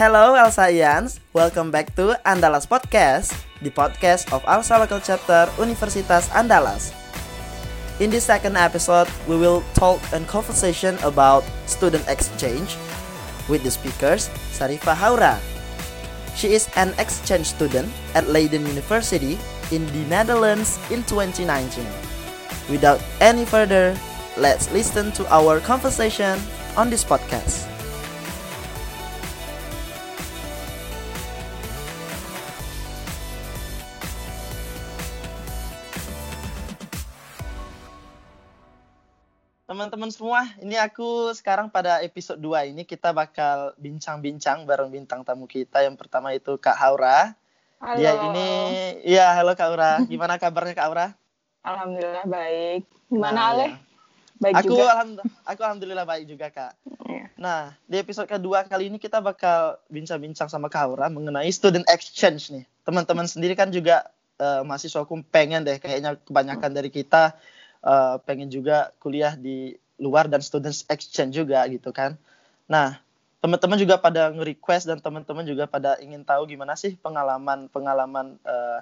Hello Elsaians, welcome back to Andalas Podcast, the podcast of Alsa Local Chapter Universitas Andalas. In this second episode, we will talk and conversation about student exchange with the speakers Sarifa Haura. She is an exchange student at Leiden University in the Netherlands in 2019. Without any further, let's listen to our conversation on this podcast. Teman-teman semua, ini aku sekarang pada episode 2 ini kita bakal bincang-bincang bareng bintang tamu kita. Yang pertama itu Kak Haura. Halo. Dia ini, ya halo Kak Aura. Gimana kabarnya Kak Aura? Alhamdulillah baik. Gimana Nah, Ale? ya. Baik Aku, juga. alham- aku alhamdulillah baik juga Kak. Iya. Nah, di episode kedua kali ini kita bakal bincang-bincang sama Kak Aura mengenai student exchange nih. Teman-teman sendiri kan juga eh, mahasiswa aku pengen deh, kayaknya kebanyakan dari kita eh, pengen juga kuliah di luar dan student exchange juga gitu kan. Nah, teman-teman juga pada nge-request dan teman-teman juga pada ingin tahu gimana sih pengalaman-pengalaman eh,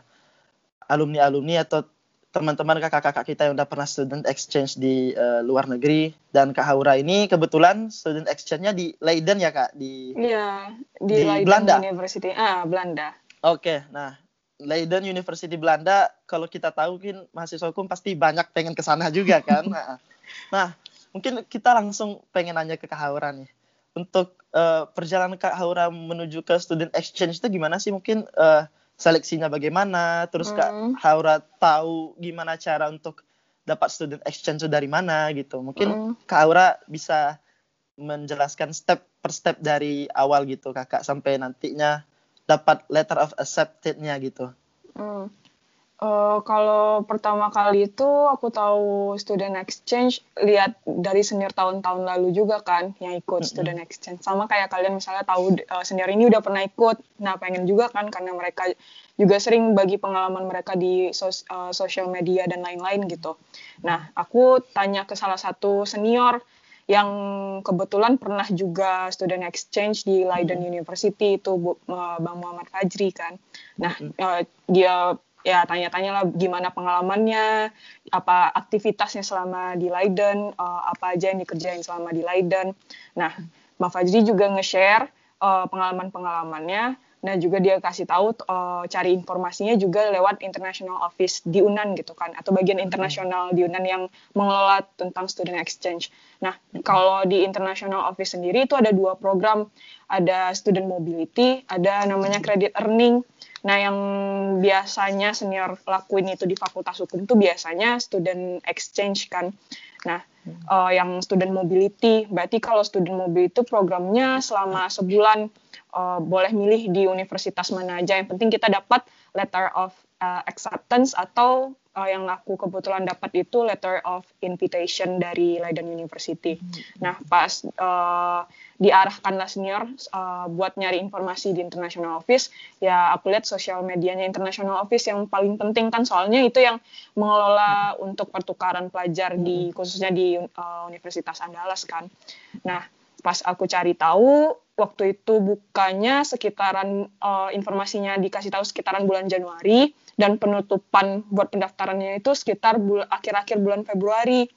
alumni-alumni atau teman-teman kakak-kakak kita yang udah pernah student exchange di eh, luar negeri dan Kak Haura ini kebetulan student exchange-nya di Leiden ya Kak di Iya, di, Di Leiden Belanda? University. Ah, Belanda. Oke nah Leiden University Belanda kalau kita tahu kan mahasiswa hukum pasti banyak pengen ke sana juga kan nah, nah, mungkin kita langsung pengen nanya ke Kak Haura nih untuk eh, perjalanan Kak Haura menuju ke student exchange itu gimana sih mungkin eh, seleksinya bagaimana terus Kak Hmm. Haura tahu gimana cara untuk dapat student exchange itu dari mana gitu mungkin Hmm. Kak Aura bisa menjelaskan step per step dari awal gitu kakak sampai nantinya dapat letter of accepted-nya gitu. Hmm. Eh, kalau pertama kali itu aku tahu student exchange lihat dari senior tahun-tahun lalu juga kan yang ikut student exchange. Sama kayak kalian misalnya tahu eh, senior ini udah pernah ikut. Nah pengen juga kan karena mereka juga sering bagi pengalaman mereka di sos- eh, social media dan lain-lain gitu. Nah aku tanya ke salah satu senior yang kebetulan pernah juga student exchange di Leiden University itu Bu- Bang Muhammad Fajri kan. Nah dia ya tanya-tanya lah gimana pengalamannya, apa aktivitasnya selama di Leiden, eh, apa aja yang dikerjain selama di Leiden. Nah, Bang Fajri juga nge-share eh, pengalaman-pengalamannya. Nah, juga dia kasih tahu eh, cari informasinya juga lewat International Office di UNAN gitu kan, atau bagian internasional di UNAN yang mengelola tentang student exchange. Nah, kalau di International Office sendiri itu ada dua program, ada student mobility, ada namanya credit earning. Nah, yang biasanya senior lakuin itu di Fakultas Hukum itu biasanya student exchange kan. Nah, eh, yang student mobility, berarti kalau student mobility itu programnya selama sebulan eh, boleh milih di universitas mana aja. Yang penting kita dapat letter of eh, acceptance atau eh, yang aku kebetulan dapat itu letter of invitation dari Leiden University. Nah, pas eh, diarahkanlah senior uh, buat nyari informasi di International Office, ya aku lihat sosial medianya International Office yang paling penting kan soalnya itu yang mengelola untuk pertukaran pelajar di khususnya di uh, Universitas Andalas kan. Nah, pas aku cari tahu waktu itu bukanya sekitaran uh, informasinya dikasih tahu sekitaran bulan Januari dan penutupan buat pendaftarannya itu sekitar bul- akhir-akhir bulan Februari.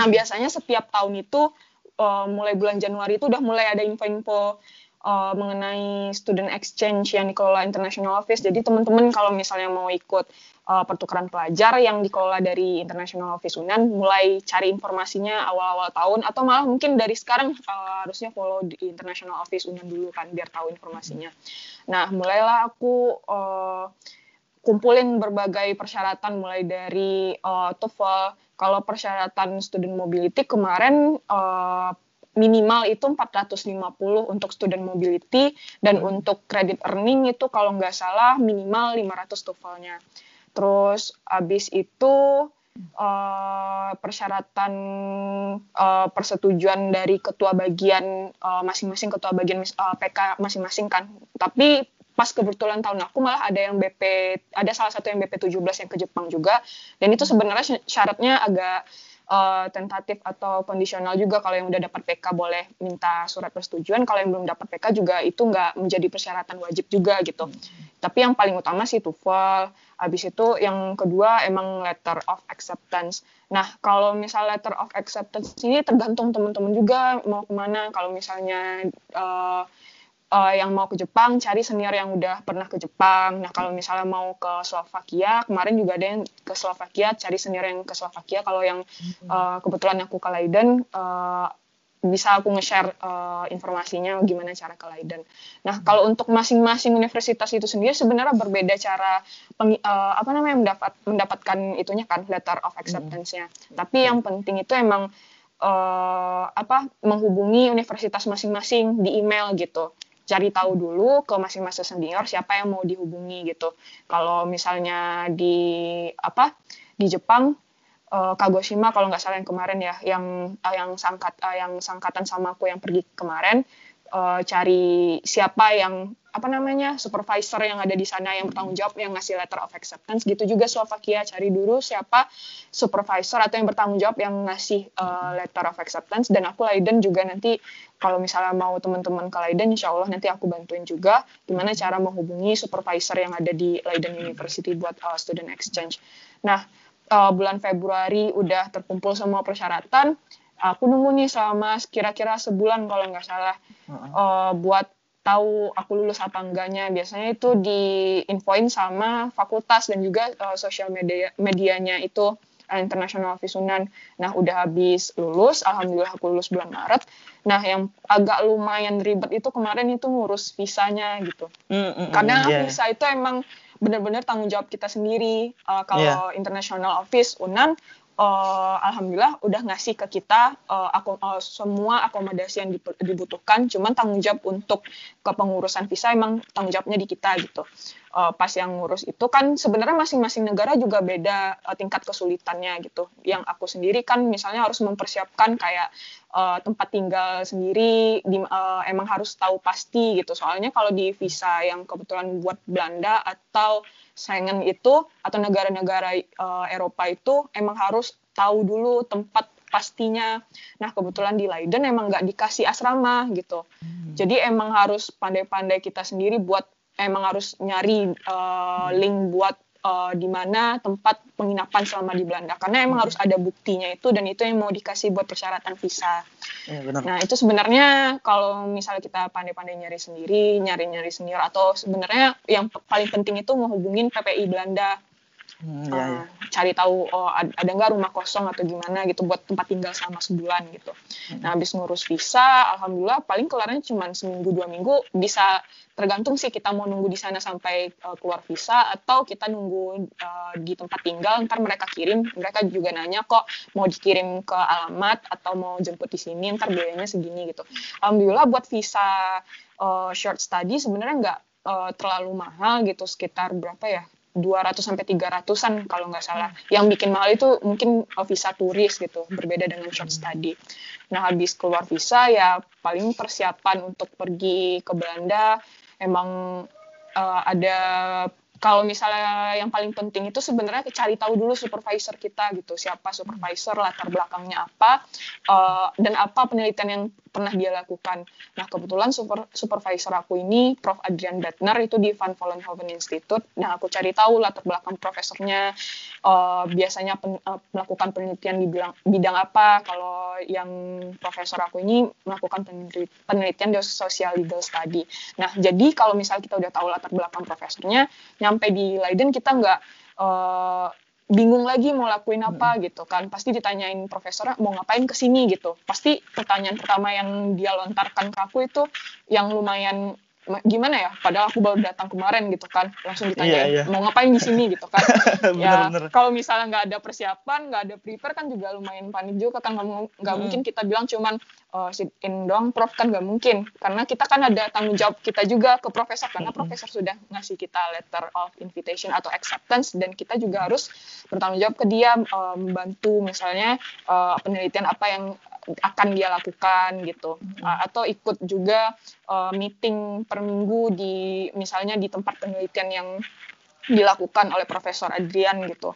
Nah, biasanya setiap tahun itu uh, mulai bulan Januari itu udah mulai ada info-info uh, mengenai student exchange yang dikelola International Office. Jadi teman-teman kalau misalnya mau ikut uh, pertukaran pelajar yang dikelola dari International Office UNAN, mulai cari informasinya awal-awal tahun atau malah mungkin dari sekarang uh, harusnya follow di International Office UNAN dulu kan biar tahu informasinya. Nah, mulailah aku uh, kumpulin berbagai persyaratan mulai dari uh, TOEFL. Kalau persyaratan student mobility kemarin uh, minimal itu 450 untuk student mobility dan untuk credit earning itu kalau nggak salah minimal 500 TOEFL-nya. Terus habis itu uh, persyaratan uh, persetujuan dari ketua bagian uh, masing-masing ketua bagian uh, PK masing-masing kan. Tapi pas kebetulan tahun aku malah ada yang BP ada salah satu yang BP 17 yang ke Jepang juga. Dan itu sebenarnya syaratnya agak uh, tentatif atau kondisional juga. Kalau yang udah dapat PK boleh minta surat persetujuan. Kalau yang belum dapat PK juga itu nggak menjadi persyaratan wajib juga gitu. Hmm. tapi yang paling utama sih TOEFL. Habis itu yang kedua emang letter of acceptance. Nah kalau misal letter of acceptance ini tergantung teman-teman juga mau ke mana. Kalau misalnya uh, uh, yang mau ke Jepang cari senior yang udah pernah ke Jepang. Nah kalau misalnya mau ke Slovakia kemarin juga ada yang ke Slovakia cari senior yang ke Slovakia. Kalau yang uh, kebetulan aku ke Leiden uh, bisa aku nge-share uh, informasinya gimana cara ke Leiden. Nah kalau untuk masing-masing universitas itu sendiri sebenarnya berbeda cara peng, uh, apa namanya mendapat mendapatkan itunya kan letter of acceptance-nya. Hmm. Tapi yang penting itu emang uh, apa menghubungi universitas masing-masing di email gitu cari tahu dulu ke masing-masing senior siapa yang mau dihubungi gitu. Kalau misalnya di apa di Jepang uh, Kagoshima kalau nggak salah yang kemarin ya yang uh, yang sangkat uh, yang sangkatan sama aku yang pergi kemarin uh, cari siapa yang apa namanya supervisor yang ada di sana yang bertanggung jawab yang ngasih letter of acceptance gitu juga Slovakia. Cari dulu siapa supervisor atau yang bertanggung jawab yang ngasih uh, letter of acceptance. Dan aku Leiden juga nanti kalau misalnya mau teman-teman ke Leiden insya Allah nanti aku bantuin juga gimana cara menghubungi supervisor yang ada di Leiden University buat uh, student exchange. Nah uh, bulan Februari udah terkumpul semua persyaratan. Aku nunggu nih selama kira-kira sebulan kalau nggak salah uh, buat tahu aku lulus apa enggaknya biasanya itu di infoin sama fakultas dan juga uh, sosial media medianya itu uh, International Visunan. Nah udah habis lulus, alhamdulillah aku lulus bulan Maret. Nah yang agak lumayan ribet itu kemarin itu ngurus visanya gitu, mm, mm, karena yeah. visa itu emang benar-benar tanggung jawab kita sendiri. Uh, kalau yeah. International Office Unan uh, alhamdulillah udah ngasih ke kita uh, aku, uh, semua akomodasi yang dibutuhkan. Cuman tanggung jawab untuk kepengurusan visa emang tanggung jawabnya di kita gitu. Uh, pas yang ngurus itu kan sebenarnya masing-masing negara juga beda uh, tingkat kesulitannya gitu. Yang aku sendiri kan misalnya harus mempersiapkan kayak uh, tempat tinggal sendiri di, uh, emang harus tahu pasti gitu. Soalnya kalau di visa yang kebetulan buat Belanda atau Schengen itu atau negara-negara uh, Eropa itu emang harus tahu dulu tempat pastinya. Nah kebetulan di Leiden emang nggak dikasih asrama gitu. Hmm. Jadi emang harus pandai-pandai kita sendiri buat emang harus nyari uh, link buat uh, di mana tempat penginapan selama di Belanda karena emang hmm. harus ada buktinya itu dan itu yang mau dikasih buat persyaratan visa. Ya, benar. Nah itu sebenarnya kalau misalnya kita pandai-pandai nyari sendiri, nyari-nyari sendiri atau sebenarnya yang paling penting itu menghubungin PPI Belanda Hmm, ya, ya. cari tahu oh ada nggak rumah kosong atau gimana gitu buat tempat tinggal selama sebulan gitu. Hmm. Nah habis ngurus visa, alhamdulillah paling kelarnya cuma seminggu dua minggu bisa tergantung sih kita mau nunggu di sana sampai uh, keluar visa atau kita nunggu uh, di tempat tinggal ntar mereka kirim mereka juga nanya kok mau dikirim ke alamat atau mau jemput di sini ntar biayanya segini gitu. Alhamdulillah buat visa uh, short study sebenarnya nggak uh, terlalu mahal gitu sekitar berapa ya 200 sampai 300-an kalau nggak salah. Yang bikin mahal itu mungkin visa turis gitu, berbeda dengan short study. Nah, habis keluar visa ya paling persiapan untuk pergi ke Belanda emang uh, ada kalau misalnya yang paling penting itu sebenarnya cari tahu dulu supervisor kita gitu siapa supervisor latar belakangnya apa uh, dan apa penelitian yang pernah dia lakukan. Nah kebetulan super, supervisor aku ini Prof Adrian Bettner itu di Van Vollenhoven Institute. Nah aku cari tahu latar belakang profesornya uh, biasanya pen, uh, melakukan penelitian di bidang, bidang apa. Kalau yang profesor aku ini melakukan penelitian di social legal study. Nah jadi kalau misal kita udah tahu latar belakang profesornya, nyampe di Leiden kita nggak uh, bingung lagi mau lakuin apa hmm. gitu kan. Pasti ditanyain profesornya mau ngapain ke sini? gitu. Pasti pertanyaan pertama yang dia lontarkan ke aku itu yang lumayan gimana ya? Padahal aku baru datang kemarin gitu kan. Langsung ditanya yeah, yeah. mau ngapain di sini? gitu kan. Ya kalau misalnya nggak ada persiapan nggak ada prepare kan juga lumayan panik juga kan. Nggak hmm. mungkin kita bilang cuman uh, sit in dong prof. Kan nggak mungkin. Karena kita kan ada tanggung jawab kita juga ke profesor. Karena hmm. profesor sudah ngasih kita letter of invitation atau acceptance dan kita juga harus bertanggung jawab ke dia uh, membantu misalnya uh, penelitian apa yang akan dia lakukan gitu hmm. atau ikut juga uh, meeting per minggu di misalnya di tempat penelitian yang dilakukan oleh Profesor Adrian gitu.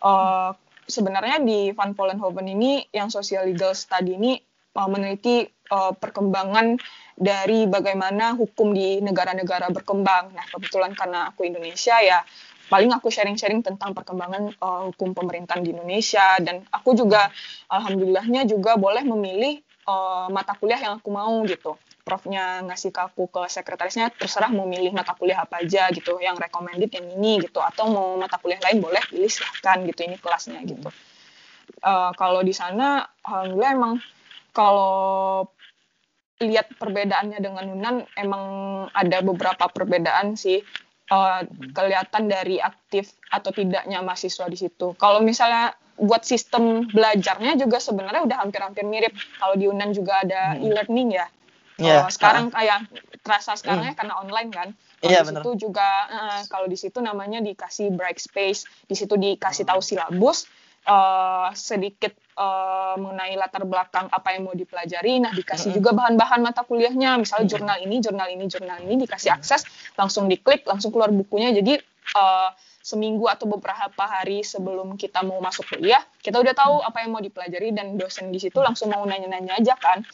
Uh, sebenarnya di Van Vollenhoven ini yang social legal study ini uh, meneliti uh, perkembangan dari bagaimana hukum di negara-negara berkembang. Nah, kebetulan karena aku Indonesia ya paling aku sharing-sharing tentang perkembangan uh, hukum pemerintahan di Indonesia. Dan aku juga alhamdulillahnya juga boleh memilih uh, mata kuliah yang aku mau gitu. Profnya ngasih ke aku ke sekretarisnya terserah mau milih mata kuliah apa aja gitu, yang recommended yang ini gitu. Atau mau mata kuliah lain boleh pilih silahkan gitu. Ini kelasnya gitu. Uh, kalau di sana alhamdulillah emang kalau lihat perbedaannya dengan Yunan emang ada beberapa perbedaan sih uh, kelihatan dari aktif atau tidaknya mahasiswa di situ. Kalau misalnya buat sistem belajarnya juga sebenarnya udah hampir-hampir mirip. Kalau di Yunan juga ada hmm. e-learning ya. Yeah. Uh, sekarang kayak terasa sekarangnya hmm. karena online kan. Kalau yeah, di situ juga uh, kalau di situ namanya dikasih break space, di situ dikasih tahu silabus, uh, sedikit uh, mengenai latar belakang apa yang mau dipelajari. Nah, dikasih juga bahan-bahan mata kuliahnya, misalnya jurnal ini, jurnal ini, jurnal ini dikasih akses, langsung diklik, langsung keluar bukunya. Jadi uh, seminggu atau beberapa hari sebelum kita mau masuk kuliah, kita udah tahu apa yang mau dipelajari dan dosen di situ langsung mau nanya-nanya aja kan.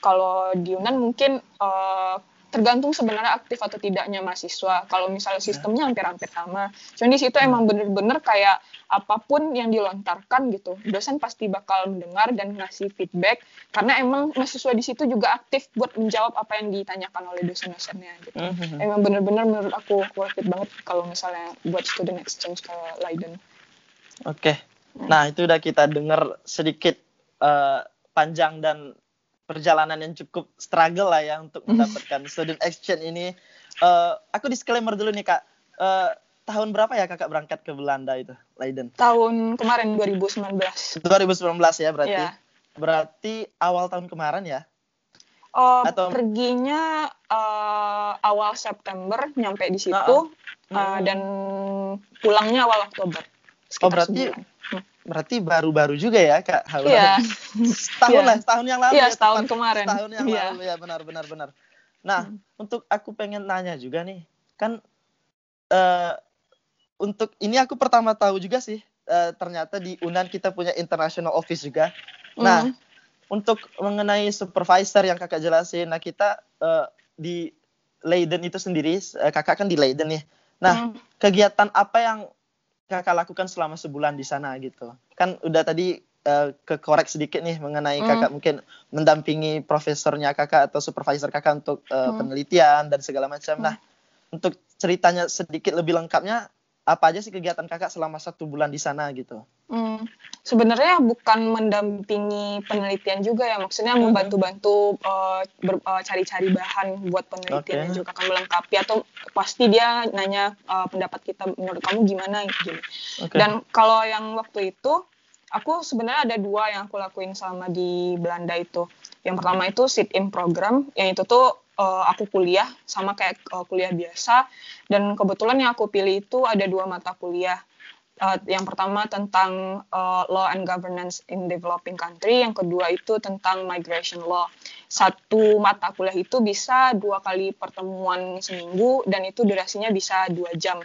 Kalau di Yunan mungkin uh, tergantung sebenarnya aktif atau tidaknya mahasiswa. Kalau misalnya sistemnya hampir-hampir sama. Cuma di situ emang bener-bener kayak apa pun yang dilontarkan gitu, dosen pasti bakal mendengar dan ngasih feedback karena emang mahasiswa di situ juga aktif buat menjawab apa yang ditanyakan oleh dosen-dosennya gitu. Mm -hmm. Emang bener-bener menurut aku worth it banget kalau misalnya buat student exchange ke Leiden. Oke. Okay. Nah, itu udah kita dengar sedikit uh, panjang dan perjalanan yang cukup struggle lah ya untuk mendapatkan student exchange ini. Uh, aku disclaimer dulu nih kak. Uh, tahun berapa ya kakak berangkat ke Belanda itu, Leiden? Tahun kemarin 2019. 2019 ya berarti. Yeah. Berarti awal tahun kemarin ya? Oh, Atau... perginya uh, awal September nyampe di situ uh, uh. Uh, dan pulangnya awal Oktober. Oh berarti berarti baru-baru juga ya kak Iya. setahun yeah. lah, setahun yang lalu. Iya, ya, setahun kemarin. Setahun yang yeah. lalu ya, benar-benar benar. Nah, hmm. untuk aku pengen nanya juga nih, kan uh, untuk ini aku pertama tahu juga sih, uh, ternyata di Unan kita punya international office juga. Nah, hmm. untuk mengenai supervisor yang kakak jelasin, nah kita uh, di Leiden itu sendiri, uh, kakak kan di Leiden nih. Nah, hmm. kegiatan apa yang kakak lakukan selama sebulan di sana gitu kan udah tadi uh, ke korek sedikit nih mengenai mm. kakak mungkin mendampingi profesornya kakak atau supervisor kakak untuk uh, mm. penelitian dan segala macam mm. nah untuk ceritanya sedikit lebih lengkapnya apa aja sih kegiatan kakak selama satu bulan di sana gitu? Hmm, sebenarnya bukan mendampingi penelitian juga ya, maksudnya hmm. membantu-bantu uh, uh, cari-cari bahan buat penelitian okay. juga akan melengkapi atau pasti dia nanya uh, pendapat kita menurut kamu gimana gitu. Okay. Dan kalau yang waktu itu aku sebenarnya ada dua yang aku lakuin selama di Belanda itu. Yang pertama itu sit in program, yang itu tuh uh, aku kuliah sama kayak uh, kuliah biasa. Dan kebetulan yang aku pilih itu ada dua mata kuliah. Uh, yang pertama tentang uh, law and governance in developing country yang kedua itu tentang migration law. Satu mata kuliah itu bisa dua kali pertemuan seminggu dan itu durasinya bisa dua jam.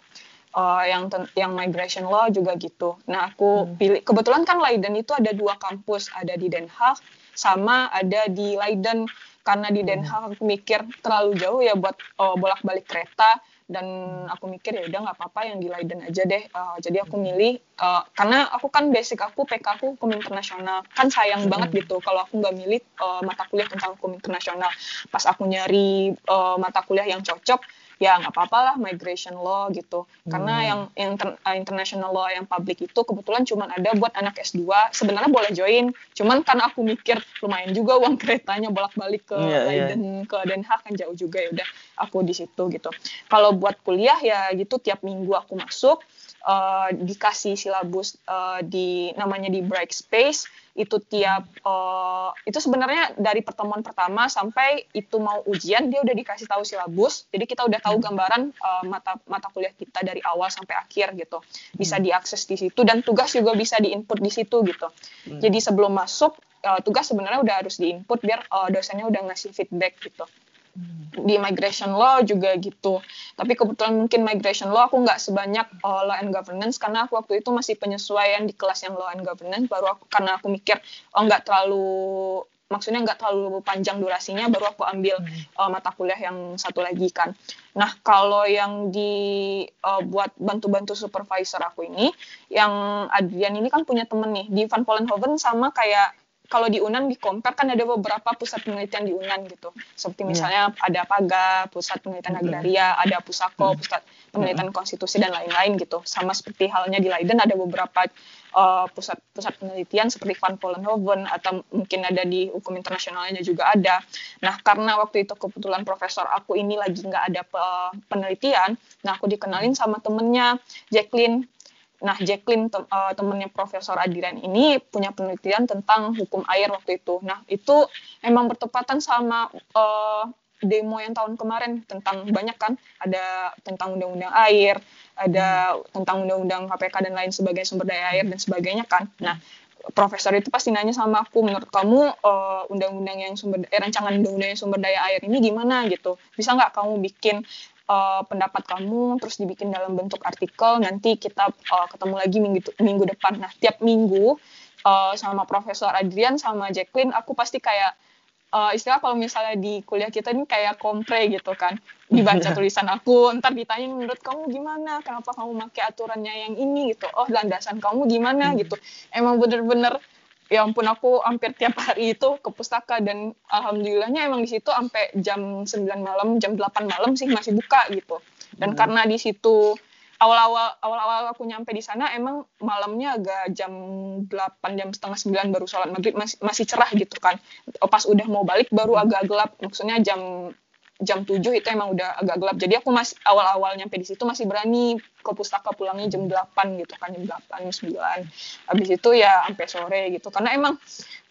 Uh, yang yang migration law juga gitu. Nah aku hmm. pilih kebetulan kan Leiden itu ada dua kampus, ada di Den Haag sama ada di Leiden karena di Den hmm. Haag aku mikir terlalu jauh ya buat uh, bolak-balik kereta dan aku mikir ya udah nggak apa-apa yang di Leiden aja deh uh, jadi aku milih uh, karena aku kan basic aku PK aku hukum internasional kan sayang hmm. banget gitu kalau aku nggak milih uh, mata kuliah tentang hukum internasional pas aku nyari uh, mata kuliah yang cocok ya nggak apa-apa lah migration law gitu karena hmm. yang yang uh, international law yang public itu kebetulan cuma ada buat anak S2 sebenarnya boleh join cuman karena aku mikir lumayan juga uang keretanya bolak-balik ke yeah, iya. Leiden yeah. ke Den Haag kan jauh juga ya udah aku di situ gitu kalau buat kuliah ya gitu tiap minggu aku masuk uh, dikasih silabus uh, di namanya di break space itu tiap uh, itu sebenarnya dari pertemuan pertama sampai itu mau ujian dia udah dikasih tahu silabus jadi kita udah tahu hmm. gambaran uh, mata mata kuliah kita dari awal sampai akhir gitu bisa hmm. diakses di situ dan tugas juga bisa diinput di situ gitu hmm. jadi sebelum masuk uh, tugas sebenarnya udah harus diinput biar uh, dosennya udah ngasih feedback gitu di migration law juga gitu. Tapi kebetulan mungkin migration law aku nggak sebanyak uh, law and governance karena aku waktu itu masih penyesuaian di kelas yang law and governance baru aku karena aku mikir oh nggak terlalu maksudnya nggak terlalu panjang durasinya baru aku ambil uh, mata kuliah yang satu lagi kan. Nah kalau yang di uh, buat bantu-bantu supervisor aku ini, yang Adrian ini kan punya temen nih di Van Vollenhoven sama kayak kalau di Unan di compare kan ada beberapa pusat penelitian di Unan gitu. Seperti iya. misalnya yeah. ada PAGA, pusat penelitian agraria, ada Pusako, pusat penelitian konstitusi dan lain-lain gitu. Sama seperti halnya di Leiden ada beberapa uh, pusat pusat penelitian seperti Van Vollenhoven atau mungkin ada di hukum internasionalnya juga ada. Nah, karena waktu itu kebetulan profesor aku ini lagi nggak ada penelitian, nah aku dikenalin sama temennya Jacqueline Nah, Jacqueline tem uh, temennya Profesor Adiran ini punya penelitian tentang hukum air waktu itu. Nah, itu emang bertepatan sama uh, demo yang tahun kemarin tentang banyak kan ada tentang undang-undang air, ada tentang undang-undang KPK dan lain sebagainya sumber daya air dan sebagainya kan. Nah, profesor itu pasti nanya sama aku menurut kamu uh, undang-undang yang sumber eh, rancangan undang-undang yang sumber daya air ini gimana gitu bisa nggak kamu bikin uh, pendapat kamu terus dibikin dalam bentuk artikel nanti kita uh, ketemu lagi minggu minggu depan. Nah tiap minggu uh, sama Profesor Adrian sama Jacqueline aku pasti kayak uh, istilah kalau misalnya di kuliah kita ini kayak kompre gitu kan. Dibaca tulisan aku ntar ditanya menurut kamu gimana? Kenapa kamu pakai aturannya yang ini? gitu. Oh landasan kamu gimana? Hmm. gitu. Emang bener-bener ya ampun aku hampir tiap hari itu ke pustaka dan alhamdulillahnya emang di situ sampai jam 9 malam jam 8 malam sih masih buka gitu dan hmm. karena di situ awal-awal awal-awal aku nyampe di sana emang malamnya agak jam 8 jam setengah 9 baru sholat maghrib masih, masih cerah gitu kan pas udah mau balik baru agak gelap maksudnya jam jam 7 itu emang udah agak gelap. Jadi aku masih awal-awal nyampe di situ masih berani ke pustaka pulangnya jam 8 gitu kan, jam 8, jam 9. Habis itu ya sampai sore gitu. Karena emang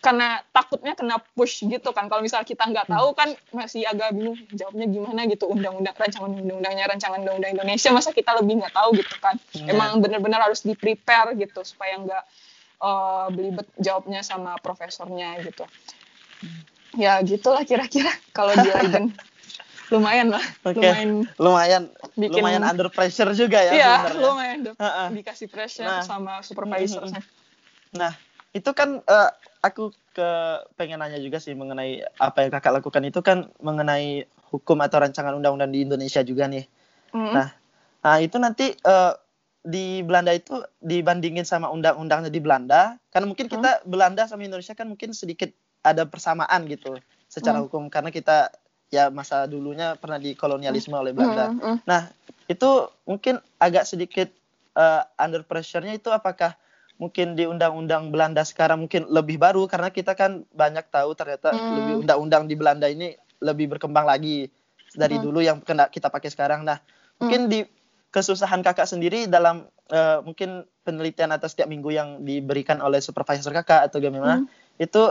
karena takutnya kena push gitu kan. Kalau misalnya kita nggak tahu kan masih agak bingung jawabnya gimana gitu undang-undang rancangan undang-undangnya rancangan undang-undang Indonesia masa kita lebih nggak tahu gitu kan. Yeah. Emang benar-benar harus di prepare gitu supaya nggak uh, belibet jawabnya sama profesornya gitu. Ya gitulah kira-kira kalau di Leiden. lumayan lah okay. lumayan lumayan bikin, lumayan under pressure juga ya iya lumayan uh -uh. dikasih pressure nah, sama supervisor nah itu kan uh, aku ke pengen nanya juga sih mengenai apa yang kakak lakukan itu kan mengenai hukum atau rancangan undang-undang di Indonesia juga nih mm. nah nah itu nanti uh, di Belanda itu dibandingin sama undang-undangnya di Belanda karena mungkin kita mm. Belanda sama Indonesia kan mungkin sedikit ada persamaan gitu secara mm. hukum karena kita ya masa dulunya pernah dikolonialisme oleh Belanda. Mm, mm. Nah, itu mungkin agak sedikit uh, under pressure-nya itu apakah mungkin di undang-undang Belanda sekarang mungkin lebih baru karena kita kan banyak tahu ternyata mm. lebih undang-undang di Belanda ini lebih berkembang lagi dari mm. dulu yang kena kita pakai sekarang. Nah, mungkin mm. di kesusahan kakak sendiri dalam uh, mungkin penelitian atau setiap minggu yang diberikan oleh supervisor kakak atau gimana mm. itu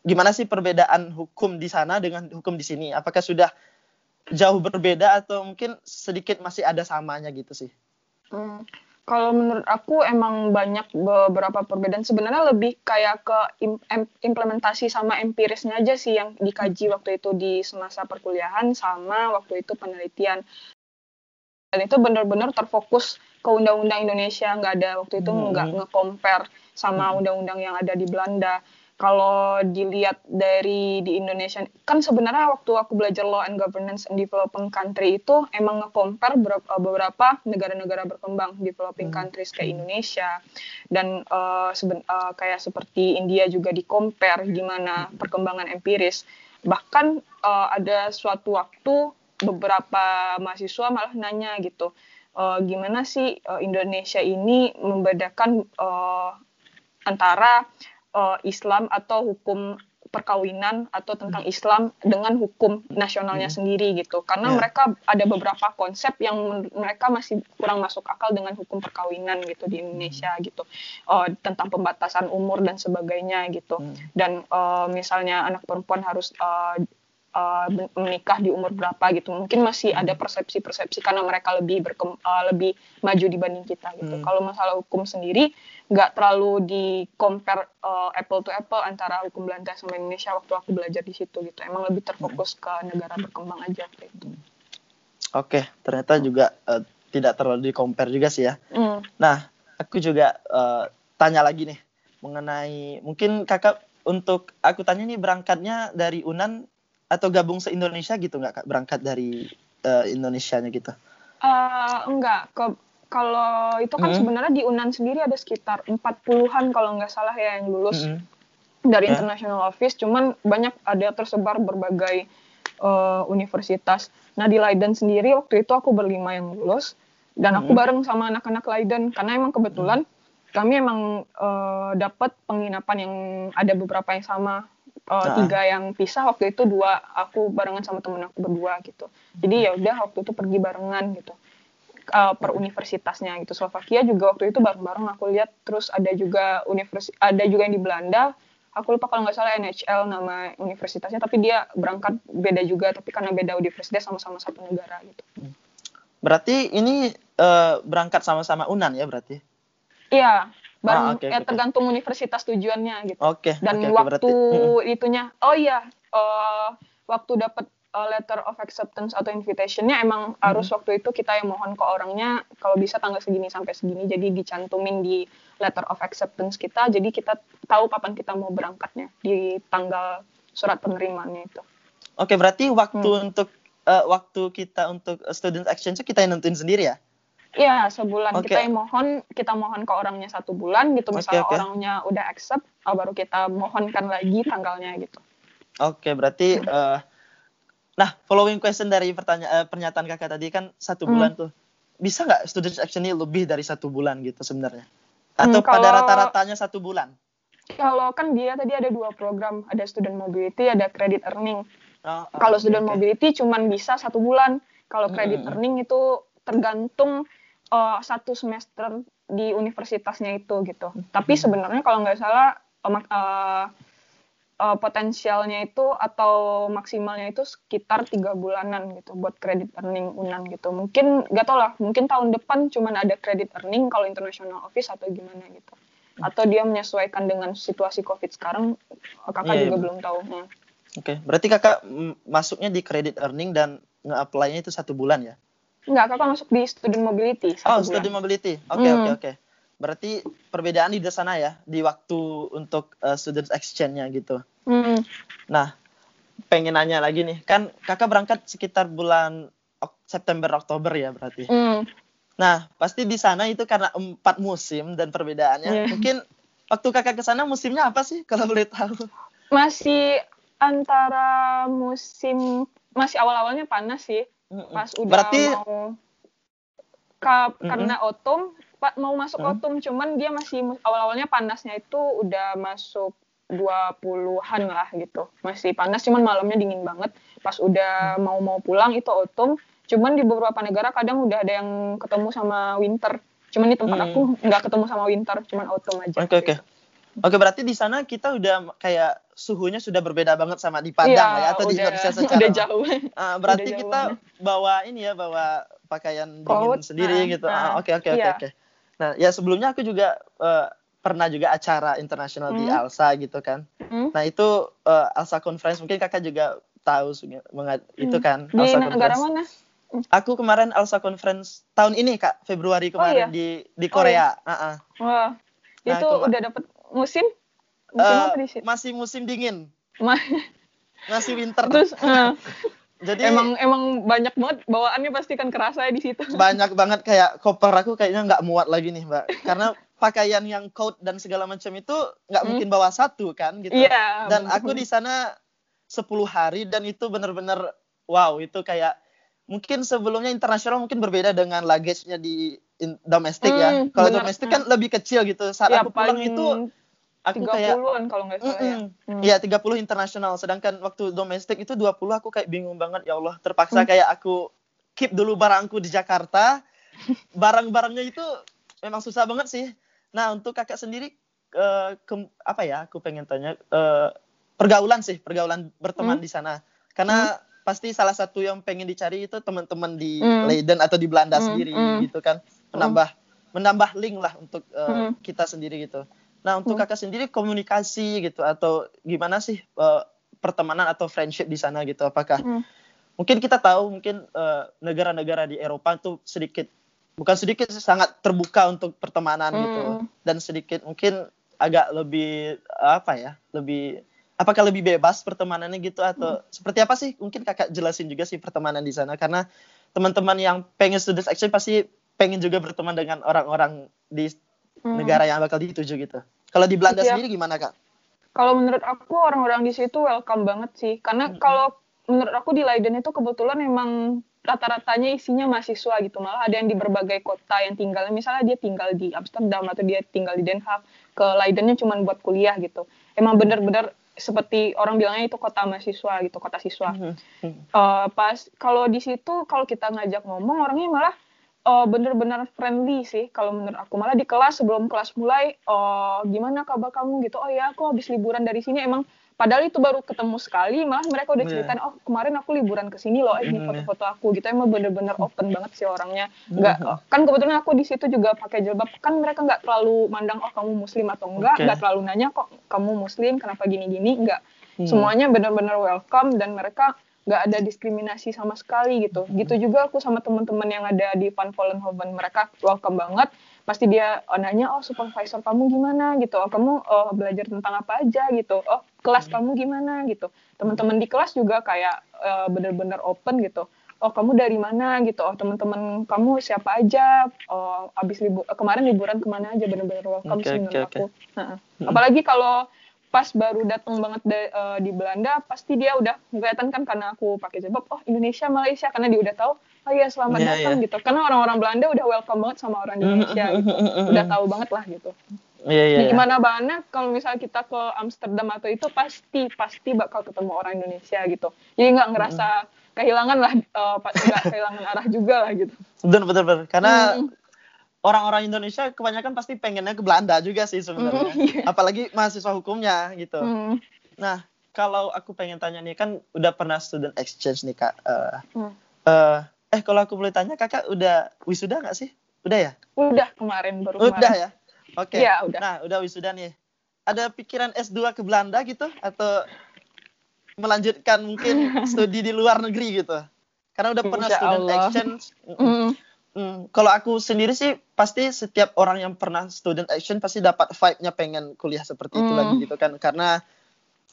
gimana sih perbedaan hukum di sana dengan hukum di sini? Apakah sudah jauh berbeda atau mungkin sedikit masih ada samanya gitu sih? Hmm, kalau menurut aku emang banyak beberapa perbedaan. Sebenarnya lebih kayak ke implementasi sama empirisnya aja sih yang dikaji waktu itu di semasa perkuliahan sama waktu itu penelitian. Dan itu benar-benar terfokus ke undang-undang Indonesia, nggak ada waktu itu nggak hmm. nge-compare sama hmm. undang-undang yang ada di Belanda kalau dilihat dari di Indonesia kan sebenarnya waktu aku belajar law and governance and developing country itu emang nge-compare beberapa negara-negara berkembang developing hmm. countries kayak Indonesia. Dan uh, seben, uh, kayak seperti India juga di-compare gimana perkembangan empiris. Bahkan uh, ada suatu waktu beberapa mahasiswa malah nanya gitu uh, gimana sih uh, Indonesia ini membedakan uh, antara uh, Islam atau hukum perkawinan atau tentang hmm. Islam dengan hukum nasionalnya hmm. sendiri gitu karena yeah. mereka ada beberapa konsep yang mereka masih kurang masuk akal dengan hukum perkawinan gitu di Indonesia hmm. gitu uh, tentang pembatasan umur dan sebagainya gitu hmm. dan uh, misalnya anak perempuan harus uh, uh, menikah di umur berapa gitu. Mungkin masih ada persepsi-persepsi karena mereka lebih berkem, uh, lebih maju dibanding kita gitu. Hmm. Kalau masalah hukum sendiri nggak terlalu di compare uh, apple to apple antara hukum Belanda sama Indonesia waktu aku belajar di situ gitu. Emang lebih terfokus ke negara berkembang aja gitu. Oke, ternyata juga uh, tidak terlalu di compare juga sih ya. Hmm. Nah, aku juga uh, tanya lagi nih mengenai mungkin kakak untuk aku tanya nih berangkatnya dari Unan atau gabung se Indonesia gitu nggak kak berangkat dari uh, Indonesianya gitu? Uh, enggak, ke kalau itu kan hmm. sebenarnya di Unan sendiri ada sekitar 40-an kalau nggak salah ya yang lulus hmm. dari yeah. international office, cuman banyak ada tersebar berbagai uh, universitas. Nah di Leiden sendiri waktu itu aku berlima yang lulus dan aku hmm. bareng sama anak-anak Leiden karena emang kebetulan hmm. kami emang uh, dapat penginapan yang ada beberapa yang sama uh, nah. tiga yang pisah waktu itu dua aku barengan sama temen aku berdua gitu. Jadi ya udah waktu itu pergi barengan gitu. Uh, per universitasnya gitu. Slovakia juga waktu itu bareng-bareng aku lihat. Terus ada juga universitas ada juga yang di Belanda. Aku lupa kalau nggak salah NHL nama universitasnya tapi dia berangkat beda juga tapi karena beda universitas sama-sama satu negara gitu. Berarti ini uh, berangkat sama-sama Unan ya berarti? Iya bareng ah, okay, ya okay. tergantung universitas tujuannya gitu. Oke. Okay, Dan okay, waktu okay, itunya, oh iya, uh, waktu dapat uh, letter of acceptance atau invitationnya emang hmm. harus waktu itu kita yang mohon ke orangnya kalau bisa tanggal segini sampai segini, jadi dicantumin di letter of acceptance kita, jadi kita tahu kapan kita mau berangkatnya di tanggal surat penerimaannya itu. Oke, okay, berarti waktu hmm. untuk uh, waktu kita untuk student exchange kita yang nentuin sendiri ya? Iya, sebulan okay. kita yang mohon, kita mohon ke orangnya satu bulan gitu. Misalnya okay, okay. orangnya udah accept, oh, baru kita mohonkan lagi tanggalnya gitu. Oke, okay, berarti uh, nah following question dari pertanyaan uh, pernyataan kakak tadi kan satu hmm. bulan tuh. Bisa nggak student action ini lebih dari satu bulan gitu sebenarnya? Atau hmm, kalau, pada rata-ratanya satu bulan? Kalau kan dia tadi ada dua program, ada student mobility, ada credit earning. Oh, oh, kalau student okay. mobility cuman bisa satu bulan. Kalau credit hmm. earning itu tergantung uh, satu semester di universitasnya itu gitu. Tapi hmm. sebenarnya kalau nggak salah uh, uh, uh, potensialnya itu atau maksimalnya itu sekitar tiga bulanan gitu buat kredit earning unan gitu. Mungkin nggak tau lah, mungkin tahun depan cuma ada kredit earning kalau international office atau gimana gitu. Atau dia menyesuaikan dengan situasi covid sekarang, kakak yeah, juga yeah. belum tahu. Hmm. Oke, okay. berarti kakak masuknya di kredit earning dan nge-apply-nya itu satu bulan ya? Enggak, kakak masuk di student mobility. Oh, bulan. student mobility. Oke, okay, hmm. oke, okay, oke. Okay. Berarti perbedaan di sana ya, di waktu untuk uh, student exchange-nya gitu. Hmm. Nah, pengen nanya lagi nih, kan kakak berangkat sekitar bulan September Oktober ya berarti. Hmm. Nah, pasti di sana itu karena empat musim dan perbedaannya. Yeah. Mungkin waktu kakak ke sana musimnya apa sih kalau boleh tahu? Masih antara musim masih awal-awalnya panas sih pas udah Berarti... mau mm-hmm. karena autumn pak mau masuk mm. autumn cuman dia masih awal-awalnya panasnya itu udah masuk 20-an lah gitu. Masih panas cuman malamnya dingin banget. Pas udah mau mau pulang itu autumn, cuman di beberapa negara kadang udah ada yang ketemu sama winter. Cuman di tempat hmm. aku nggak ketemu sama winter, cuman autumn aja. Oke okay, oke. Okay. Oke, berarti di sana kita udah kayak suhunya sudah berbeda banget sama di Padang iya, ya atau udah, di Indonesia secara udah jauh. Uh, berarti udah kita bawa ini ya, bawa pakaian dingin Coat, sendiri nah, gitu. Ah, oke oke oke oke. Nah, ya sebelumnya aku juga uh, pernah juga acara internasional hmm. di ALSA gitu kan. Hmm. Nah, itu uh, ALSA conference mungkin Kakak juga tahu hmm. itu kan di ALSA negara conference. mana? Aku kemarin ALSA conference tahun ini Kak, Februari kemarin oh, iya? di di Korea. Oh, iya. uh -uh. Wah. Nah, itu udah dapat musim? Musim uh, apa di sini? Masih musim dingin. Ma masih winter. Terus uh, jadi emang emang banyak banget bawaannya pasti kan kerasa ya di situ. Banyak banget kayak koper aku kayaknya nggak muat lagi nih, Mbak. Karena pakaian yang coat dan segala macam itu nggak hmm. mungkin bawa satu kan gitu. Iya. Dan aku di sana 10 hari dan itu benar-benar wow, itu kayak mungkin sebelumnya internasional mungkin berbeda dengan luggage-nya di domestik ya. hmm, ya. Kalau domestik kan lebih kecil gitu. Saat ya, aku pulang itu aku 30 kayak kalau nggak salah mm -mm. ya. Iya, 30 internasional. Sedangkan waktu domestik itu 20 aku kayak bingung banget ya Allah. Terpaksa mm. kayak aku keep dulu barangku di Jakarta. Barang-barangnya itu memang susah banget sih. Nah, untuk kakak sendiri uh, ke, apa ya? Aku pengen tanya uh, pergaulan sih, pergaulan berteman mm. di sana. karena hmm. pasti salah satu yang pengen dicari itu teman-teman di hmm. Leiden atau di Belanda hmm. sendiri hmm. gitu kan menambah hmm. menambah link lah untuk uh, hmm. kita sendiri gitu nah untuk hmm. kakak sendiri komunikasi gitu atau gimana sih uh, pertemanan atau friendship di sana gitu apakah hmm. mungkin kita tahu mungkin negara negara-negara di Eropa tuh sedikit bukan sedikit sangat terbuka untuk pertemanan gitu. hmm. gitu dan sedikit mungkin agak lebih apa ya lebih apakah lebih bebas pertemanannya gitu atau hmm. seperti apa sih mungkin kakak jelasin juga sih pertemanan di sana karena teman-teman yang pengen student action pasti pengen juga berteman dengan orang-orang di hmm. negara yang bakal dituju gitu kalau di Belanda ya. sendiri gimana kak? Kalau menurut aku orang-orang di situ welcome banget sih karena hmm. kalau menurut aku di Leiden itu kebetulan emang rata-ratanya isinya mahasiswa gitu malah ada yang di berbagai kota yang tinggal misalnya dia tinggal di Amsterdam atau dia tinggal di Den Haag ke Leidennya cuma buat kuliah gitu emang bener-bener seperti orang bilangnya itu kota mahasiswa gitu kota siswa uh, pas kalau di situ kalau kita ngajak ngomong orangnya malah uh, bener-bener friendly sih kalau menurut aku. Malah di kelas sebelum kelas mulai uh, gimana kabar kamu gitu. Oh ya aku habis liburan dari sini. Emang padahal itu baru ketemu sekali malah mereka udah ceritain oh kemarin aku liburan ke sini loh eh, ini foto-foto aku. Gitu. Emang bener-bener open banget sih orangnya. Nggak kan kebetulan aku di situ juga pakai jilbab. Kan mereka nggak terlalu mandang oh kamu muslim atau enggak nggak okay. terlalu nanya kok kamu muslim? Kenapa gini-gini? Nggak. Hmm. semuanya bener-bener welcome dan mereka nggak ada diskriminasi sama sekali gitu. Gitu juga aku sama teman-teman yang ada di Van Vollenhoven. Mereka welcome banget. Pasti dia oh, nanya oh supervisor kamu gimana? gitu. Oh kamu oh, belajar tentang apa aja? gitu. Oh kelas hmm. kamu gimana? gitu. Teman-teman di kelas juga kayak uh, bener-bener open gitu. Oh kamu dari mana? gitu. Oh teman-teman kamu siapa aja? Oh abis libur kemarin liburan ke mana aja? Bener-bener welcome okay, sih menurut okay, aku. Okay. Nah, hmm. apalagi kalau pas baru datang banget de, uh, di Belanda pasti dia udah kelihatan kan karena aku pakai jilbab oh Indonesia Malaysia karena dia udah tahu oh iya selamat yeah, datang yeah. gitu karena orang-orang Belanda udah welcome banget sama orang Indonesia gitu udah tahu banget lah gitu Iya, iya, di mana mana kalau misalnya kita ke Amsterdam atau itu pasti pasti bakal ketemu orang Indonesia gitu. Jadi nggak ngerasa kehilangan lah, uh, nggak kehilangan arah juga lah gitu. Betul. Karena mm orang-orang Indonesia kebanyakan pasti pengennya ke Belanda juga sih sebenarnya. Mm, yeah. Apalagi mahasiswa hukumnya gitu. Mm. Nah, kalau aku pengen tanya nih kan udah pernah student exchange nih kak. Uh, mm. uh, eh kalau aku boleh tanya kakak udah wisuda nggak sih? Udah ya? Udah kemarin baru kemarin. Udah ya. Oke. Okay. Ya, udah. Nah, udah wisuda nih. Ada pikiran S2 ke Belanda gitu atau melanjutkan mungkin studi di luar negeri gitu? Karena udah pernah student exchange. Mm. Hmm, kalau aku sendiri sih pasti setiap orang yang pernah student action pasti dapat vibe-nya pengen kuliah seperti itu lagi gitu kan. Karena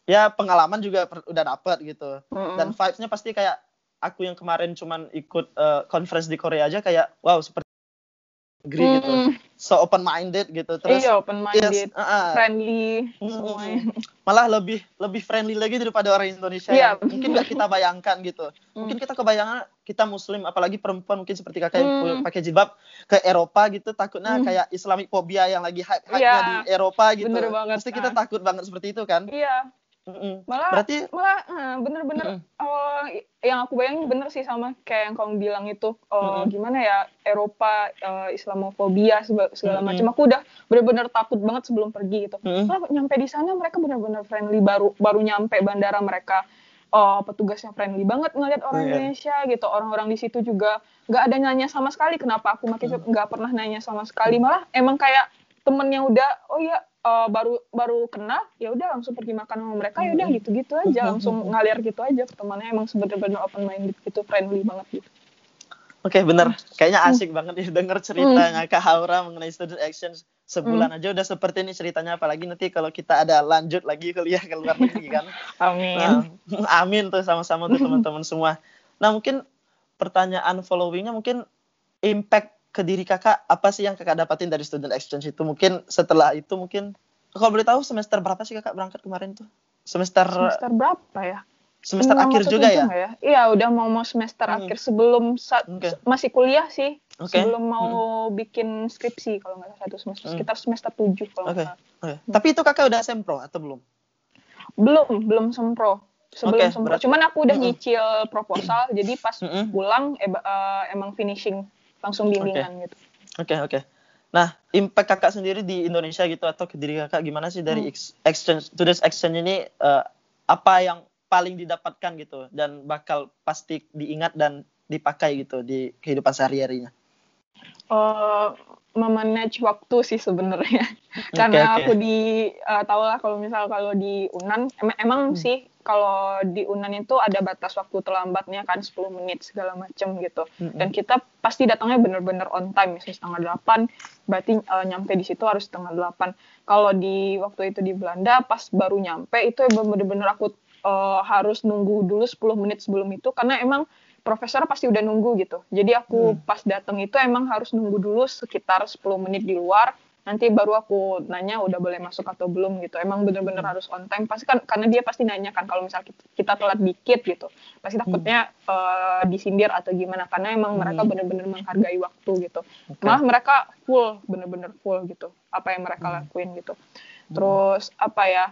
ya pengalaman juga udah dapat gitu. Mm. dan vibes-nya pasti kayak aku yang kemarin cuman ikut uh, conference di Korea aja kayak wow seperti agree mm. gitu so open minded gitu terus iya open minded yes, uh, uh, friendly mm, semuanya malah lebih lebih friendly lagi daripada orang Indonesia yeah. yang mungkin gak kita bayangkan gitu mm. mungkin kita kebayangan kita muslim apalagi perempuan mungkin seperti kakak yang mm. pakai jilbab ke Eropa gitu takutnya mm. kayak Islamic phobia yang lagi hype hype yeah. di Eropa gitu Bener banget, pasti kita takut banget seperti itu kan iya yeah Mm-mm. Malah Berarti malah eh, bener-bener mm oh, yang aku bayangin bener sih sama kayak yang kamu bilang itu oh, mm gimana ya Eropa uh, Islamofobia segala, mm macam. Aku udah bener-bener takut banget sebelum pergi gitu. Mm Malah nyampe di sana mereka bener-bener friendly baru baru nyampe bandara mereka oh, petugasnya friendly banget ngeliat orang yeah. Indonesia gitu. Orang-orang di situ juga nggak ada nanya sama sekali kenapa aku makin nggak mm pernah nanya sama sekali. Malah emang kayak temen yang udah oh ya uh, baru baru kenal ya udah langsung pergi makan sama mereka ya udah gitu-gitu aja langsung ngalir gitu aja temannya emang sebenarnya open minded gitu friendly banget gitu. Oke okay, bener, kayaknya asik banget ya denger ceritanya Kak Haura mengenai student action sebulan aja udah seperti ini ceritanya apalagi nanti kalau kita ada lanjut lagi kuliah ke luar negeri kan. amin. Nah, amin tuh sama-sama tuh teman-teman semua. Nah mungkin pertanyaan followingnya mungkin impact ke diri kakak apa sih yang kakak dapatin dari student exchange itu mungkin setelah itu mungkin kalau boleh tahu semester berapa sih kakak berangkat kemarin tuh semester semester berapa ya semester akhir juga ya? ya iya udah mau mau semester hmm. akhir sebelum okay. masih kuliah sih okay. sebelum mau hmm. bikin skripsi kalau nggak satu semester hmm. sekitar semester tujuh kalau okay. nggak okay. hmm. tapi itu kakak udah sempro atau belum belum belum sempro sebelum okay, sempro cuman aku udah hmm. nyicil proposal jadi pas hmm. pulang eh, uh, emang finishing langsung bimbingan okay. gitu. Oke okay, oke. Okay. Nah, impact kakak sendiri di Indonesia gitu atau ke diri kakak gimana sih dari hmm. exchange students exchange ini uh, apa yang paling didapatkan gitu dan bakal pasti diingat dan dipakai gitu di kehidupan sehari-harinya? Uh, memanage waktu sih sebenarnya. Karena okay. aku di uh, tahu lah kalau misal kalau di Unan em emang hmm. sih kalau di Unan itu ada batas waktu terlambatnya kan 10 menit segala macam gitu. Hmm. Dan kita pasti datangnya bener-bener on time misalnya setengah delapan, berarti uh, nyampe di situ harus setengah delapan. Kalau di waktu itu di Belanda pas baru nyampe itu bener-bener aku uh, harus nunggu dulu 10 menit sebelum itu karena emang profesor pasti udah nunggu gitu. Jadi aku hmm. pas datang itu emang harus nunggu dulu sekitar 10 menit di luar. Nanti baru aku nanya udah boleh masuk atau belum gitu. Emang bener-bener hmm. harus on time. Pasti kan karena dia pasti nanya kan kalau misal kita, kita telat dikit gitu. Pasti takutnya hmm. uh, disindir atau gimana karena emang hmm. mereka bener-bener menghargai waktu gitu. Okay. Malah mereka full bener-bener full gitu. Apa yang mereka hmm. lakuin gitu. Hmm. Terus apa ya?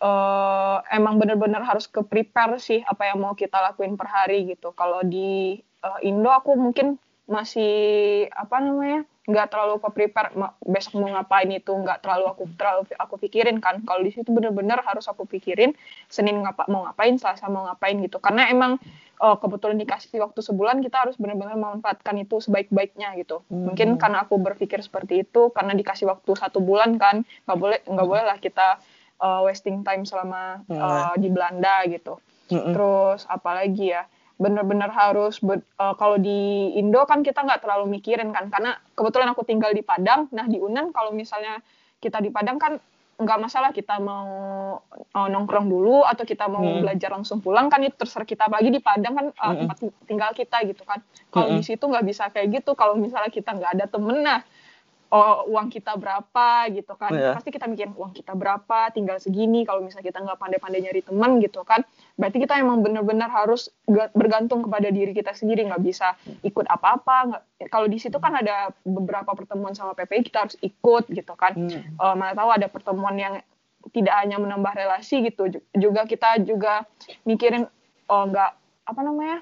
uh, emang bener-bener harus ke prepare sih apa yang mau kita lakuin per hari gitu. Kalau di uh, Indo aku mungkin masih apa namanya nggak terlalu ke prepare besok mau ngapain itu nggak terlalu aku terlalu aku pikirin kan kalau di situ bener-bener harus aku pikirin Senin ngapa mau ngapain Selasa mau ngapain gitu karena emang oh, kebetulan dikasih waktu sebulan kita harus benar-benar memanfaatkan itu sebaik-baiknya gitu hmm. mungkin karena aku berpikir seperti itu karena dikasih waktu satu bulan kan nggak boleh nggak hmm. boleh lah kita uh, wasting time selama uh, di Belanda gitu. Mm-hmm. Terus apalagi ya, bener-bener harus uh, kalau di Indo kan kita nggak terlalu mikirin kan, karena kebetulan aku tinggal di Padang. Nah di Unan kalau misalnya kita di Padang kan nggak masalah kita mau uh, nongkrong dulu atau kita mau hmm. belajar langsung pulang kan itu terserah kita bagi di Padang kan uh, tempat tinggal kita gitu kan kalau hmm. di situ nggak bisa kayak gitu kalau misalnya kita nggak ada temen nah oh, uang kita berapa gitu kan yeah. pasti kita mikirin uang kita berapa tinggal segini kalau misalnya kita nggak pandai-pandai nyari teman gitu kan berarti kita emang benar-benar harus bergantung kepada diri kita sendiri nggak bisa ikut apa-apa kalau di situ kan ada beberapa pertemuan sama PPI kita harus ikut gitu kan hmm. uh, mana tahu ada pertemuan yang tidak hanya menambah relasi gitu juga kita juga mikirin oh nggak apa namanya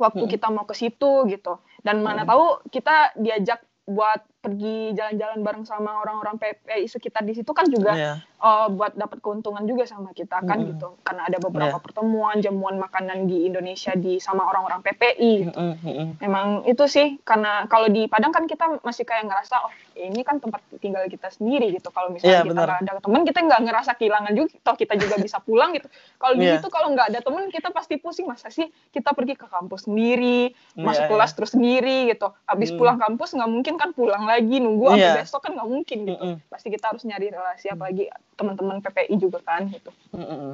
waktu hmm. kita mau ke situ gitu dan mana hmm. tahu kita diajak buat pergi jalan-jalan bareng sama orang-orang PPI sekitar di situ kan juga yeah. Iya. uh, buat dapat keuntungan juga sama kita kan mm gitu karena ada beberapa yeah. pertemuan jamuan makanan di Indonesia di sama orang-orang PPI gitu. Mm -hmm. Memang itu sih karena kalau di Padang kan kita masih kayak ngerasa oh ini kan tempat tinggal kita sendiri gitu kalau misalnya yeah, kita nggak ada teman kita nggak ngerasa kehilangan juga toh kita juga bisa pulang gitu. Kalau yeah. di iya. situ kalau nggak ada teman kita pasti pusing masa sih kita pergi ke kampus sendiri masuk yeah, kelas yeah. terus sendiri gitu. Habis mm. pulang kampus nggak mungkin kan pulang lagi nunggu yeah. sampai besok kan nggak mungkin gitu. Mm -mm. Pasti kita harus nyari relasi apalagi teman-teman PPI juga kan gitu. Mm -mm.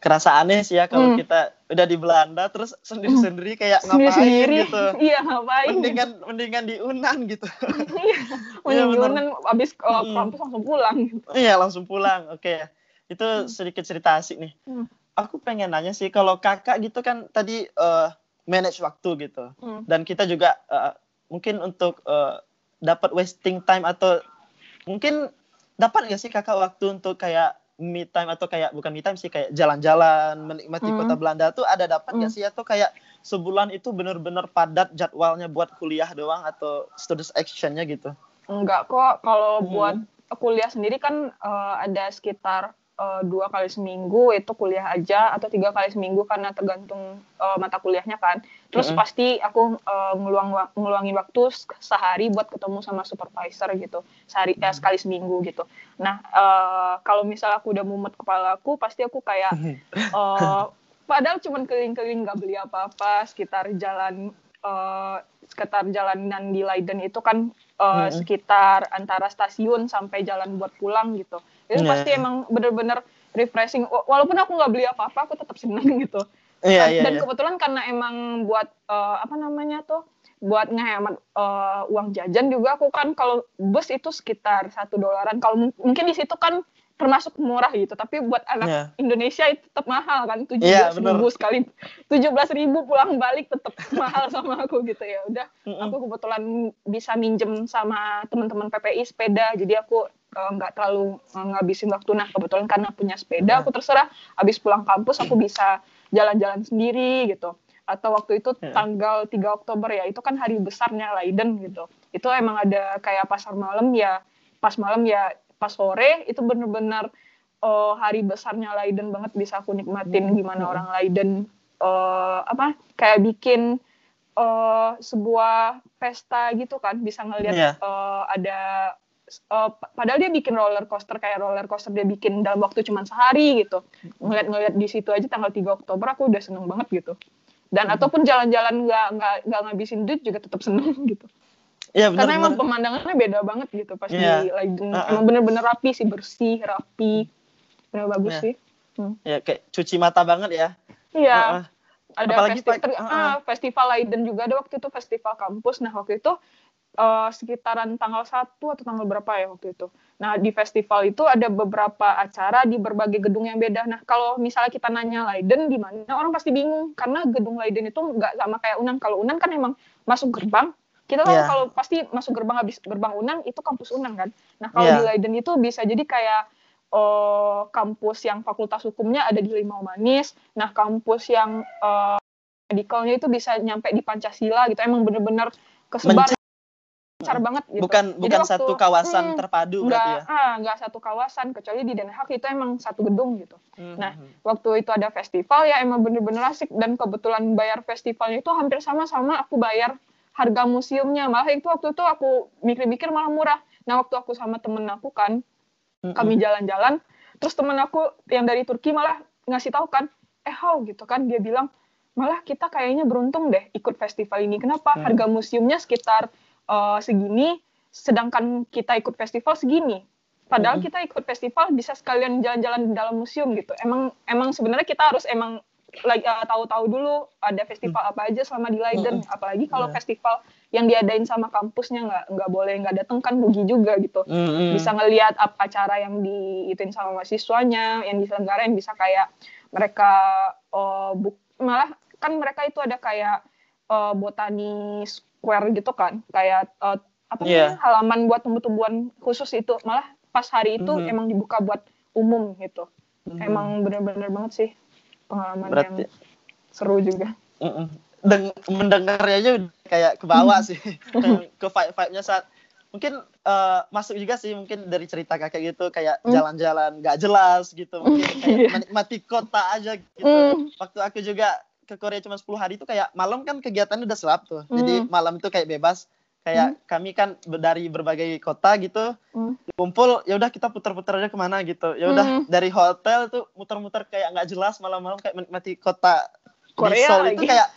Kerasa aneh sih ya kalau mm. kita udah di Belanda terus sendiri-sendiri kayak sendiri ngapain sendiri. gitu. Iya ngapain. Mendingan mendingan di Unan gitu. iya. Mending di Unan abis uh, mm. kampus langsung pulang. Gitu. Iya langsung pulang. Oke. Okay. Itu mm. sedikit cerita asik nih. Mm. Aku pengen nanya sih kalau kakak gitu kan tadi uh, manage waktu gitu. Mm. Dan kita juga uh, mungkin untuk uh, dapat wasting time atau mungkin dapat nggak sih kakak waktu untuk kayak me time atau kayak bukan me time sih kayak jalan-jalan menikmati hmm. kota Belanda tuh ada dapat nggak hmm. sih atau kayak sebulan itu benar-benar padat jadwalnya buat kuliah doang atau student actionnya gitu? Enggak kok kalau hmm. buat kuliah sendiri kan uh, ada sekitar uh, dua kali seminggu itu kuliah aja atau tiga kali seminggu karena tergantung uh, mata kuliahnya kan. Terus mm -hmm. pasti aku uh, ngeluang ngeluangin waktu sehari buat ketemu sama supervisor gitu, sehari eh, sekali seminggu gitu. Nah uh, kalau misal aku udah mumet kepala aku, pasti aku kayak uh, padahal cuman keliling-keliling nggak beli apa-apa, sekitar jalan uh, sekitar jalanan di Leiden itu kan uh, hmm. sekitar antara stasiun sampai jalan buat pulang gitu itu yeah. pasti emang bener-bener refreshing walaupun aku nggak beli apa-apa aku tetap senang gitu yeah, yeah, dan yeah. kebetulan karena emang buat uh, apa namanya tuh buat ngehemat uh, uang jajan juga aku kan kalau bus itu sekitar satu dolaran kalau mungkin di situ kan termasuk murah gitu tapi buat anak yeah. Indonesia itu tetap mahal kan tujuh belas yeah, ribu sekali tujuh belas ribu pulang balik tetap mahal sama aku gitu ya udah mm -mm. aku kebetulan bisa minjem sama teman-teman PPI sepeda jadi aku nggak uh, terlalu uh, ngabisin waktu nah kebetulan karena punya sepeda yeah. aku terserah habis pulang kampus aku bisa jalan-jalan sendiri gitu atau waktu itu yeah. tanggal 3 Oktober ya itu kan hari besarnya Leiden gitu itu emang ada kayak pasar malam ya pas malam ya pas sore itu bener-bener uh, hari besarnya Leiden banget bisa aku nikmatin gimana orang Leiden uh, apa kayak bikin uh, sebuah pesta gitu kan bisa ngelihat yeah. uh, ada uh, padahal dia bikin roller coaster kayak roller coaster dia bikin dalam waktu cuma sehari gitu ngeliat-ngeliat di situ aja tanggal 3 Oktober aku udah seneng banget gitu dan hmm. ataupun jalan-jalan nggak nggak nggak ngabisin duit juga tetap seneng gitu Ya, bener, Karena emang pemandangannya beda banget gitu pas yeah. di lagi uh -uh. emang bener-bener rapi sih bersih rapi bener bagus yeah. sih. Hmm. Ya kayak cuci mata banget ya. Iya. Uh -uh. Ada Apalagi festival, uh -uh. ah, festival Leiden juga ada waktu itu festival kampus. Nah waktu itu uh, sekitaran tanggal 1 atau tanggal berapa ya waktu itu. Nah, di festival itu ada beberapa acara di berbagai gedung yang beda. Nah, kalau misalnya kita nanya Leiden di mana, orang pasti bingung karena gedung Leiden itu nggak sama kayak Unan. Kalau Unan kan emang masuk gerbang, kita tahu yeah. kalau pasti masuk gerbang habis gerbang Unan itu kampus Unan kan. Nah, kalau yeah. di Leiden itu bisa jadi kayak uh, kampus yang fakultas hukumnya ada di Limau Manis. Nah, kampus yang uh, medikalnya itu bisa nyampe di Pancasila gitu. Emang bener-bener kesebar besar banget gitu. Bukan Jadi bukan waktu, satu kawasan hmm, terpadu enggak, berarti ya. Ah, enggak satu kawasan kecuali di Den Haag itu emang satu gedung gitu. Hmm. Nah, hmm. waktu itu ada festival ya emang bener-bener asik dan kebetulan bayar festivalnya itu hampir sama-sama aku bayar harga museumnya. Malah itu waktu itu aku mikir-mikir malah murah. Nah, waktu aku sama temen aku kan hmm. kami jalan-jalan, terus temen aku yang dari Turki malah ngasih tahu kan, "Eh, how?" gitu kan. Dia bilang, "Malah kita kayaknya beruntung deh ikut festival ini. Kenapa? Hmm. Harga museumnya sekitar uh, segini, sedangkan kita ikut festival segini. Padahal mm -hmm. kita ikut festival bisa sekalian jalan-jalan di dalam museum gitu. Emang emang sebenarnya kita harus emang lagi uh, tahu-tahu dulu ada festival mm. apa aja selama di Leiden. Mm -hmm. Apalagi kalau yeah. festival yang diadain sama kampusnya nggak nggak boleh nggak datang kan rugi juga gitu. Mm -hmm. Bisa ngelihat apa acara yang diituin sama mahasiswanya, yang diselenggarain bisa kayak mereka uh, buk, malah kan mereka itu ada kayak uh, botani square gitu kan kayak uh, apa yeah. namanya halaman buat tumbuh-tumbuhan khusus itu malah pas hari itu mm -hmm. emang dibuka buat umum gitu mm -hmm. emang bener-bener banget sih pengalaman Berarti... yang seru juga mm -mm. Deng mendengarnya aja kayak ke bawah sih ke vibe-vibe-nya saat mungkin uh, masuk juga sih mungkin dari cerita kakek gitu kayak mm. jalan-jalan mm. gak jelas gitu mungkin kayak yeah. menikmati kota aja gitu mm. waktu aku juga ke Korea cuma 10 hari itu kayak malam kan kegiatannya udah selap tuh. Mm. Jadi malam itu kayak bebas. Kayak mm. kami kan dari berbagai kota gitu, mm. kumpul ya udah kita putar-putar aja ke mana gitu. Ya udah mm. dari hotel tuh muter-muter kayak nggak jelas malam-malam kayak menikmati kota Korea Seoul itu kayak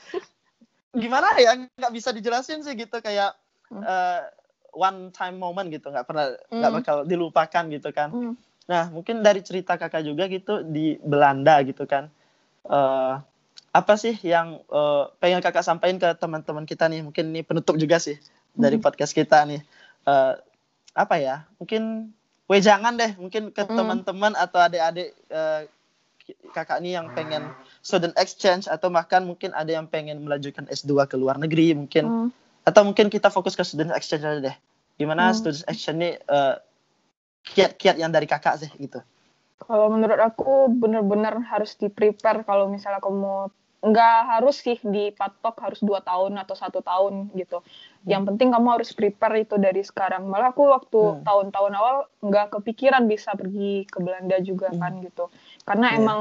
gimana ya nggak bisa dijelasin sih gitu kayak mm. uh, one time moment gitu nggak pernah nggak mm. bakal dilupakan gitu kan. Mm. Nah mungkin dari cerita kakak juga gitu di Belanda gitu kan. Uh, apa sih yang uh, pengen kakak sampaikan ke teman-teman kita nih mungkin ini penutup juga sih dari hmm. podcast kita nih uh, apa ya mungkin jangan deh mungkin ke hmm. teman-teman atau adik-adik uh, kakak nih yang pengen student exchange atau bahkan mungkin ada yang pengen melanjutkan S2 ke luar negeri mungkin hmm. atau mungkin kita fokus ke student exchange aja deh gimana hmm. student exchange ini uh, kiat-kiat yang dari kakak sih gitu kalau menurut aku benar-benar harus di prepare kalau misalnya kamu nggak harus sih dipatok harus dua tahun atau satu tahun gitu. Hmm. Yang penting kamu harus prepare itu dari sekarang. Malah aku waktu hmm. tahun-tahun awal nggak kepikiran bisa pergi ke Belanda juga hmm. kan gitu. Karena yeah. emang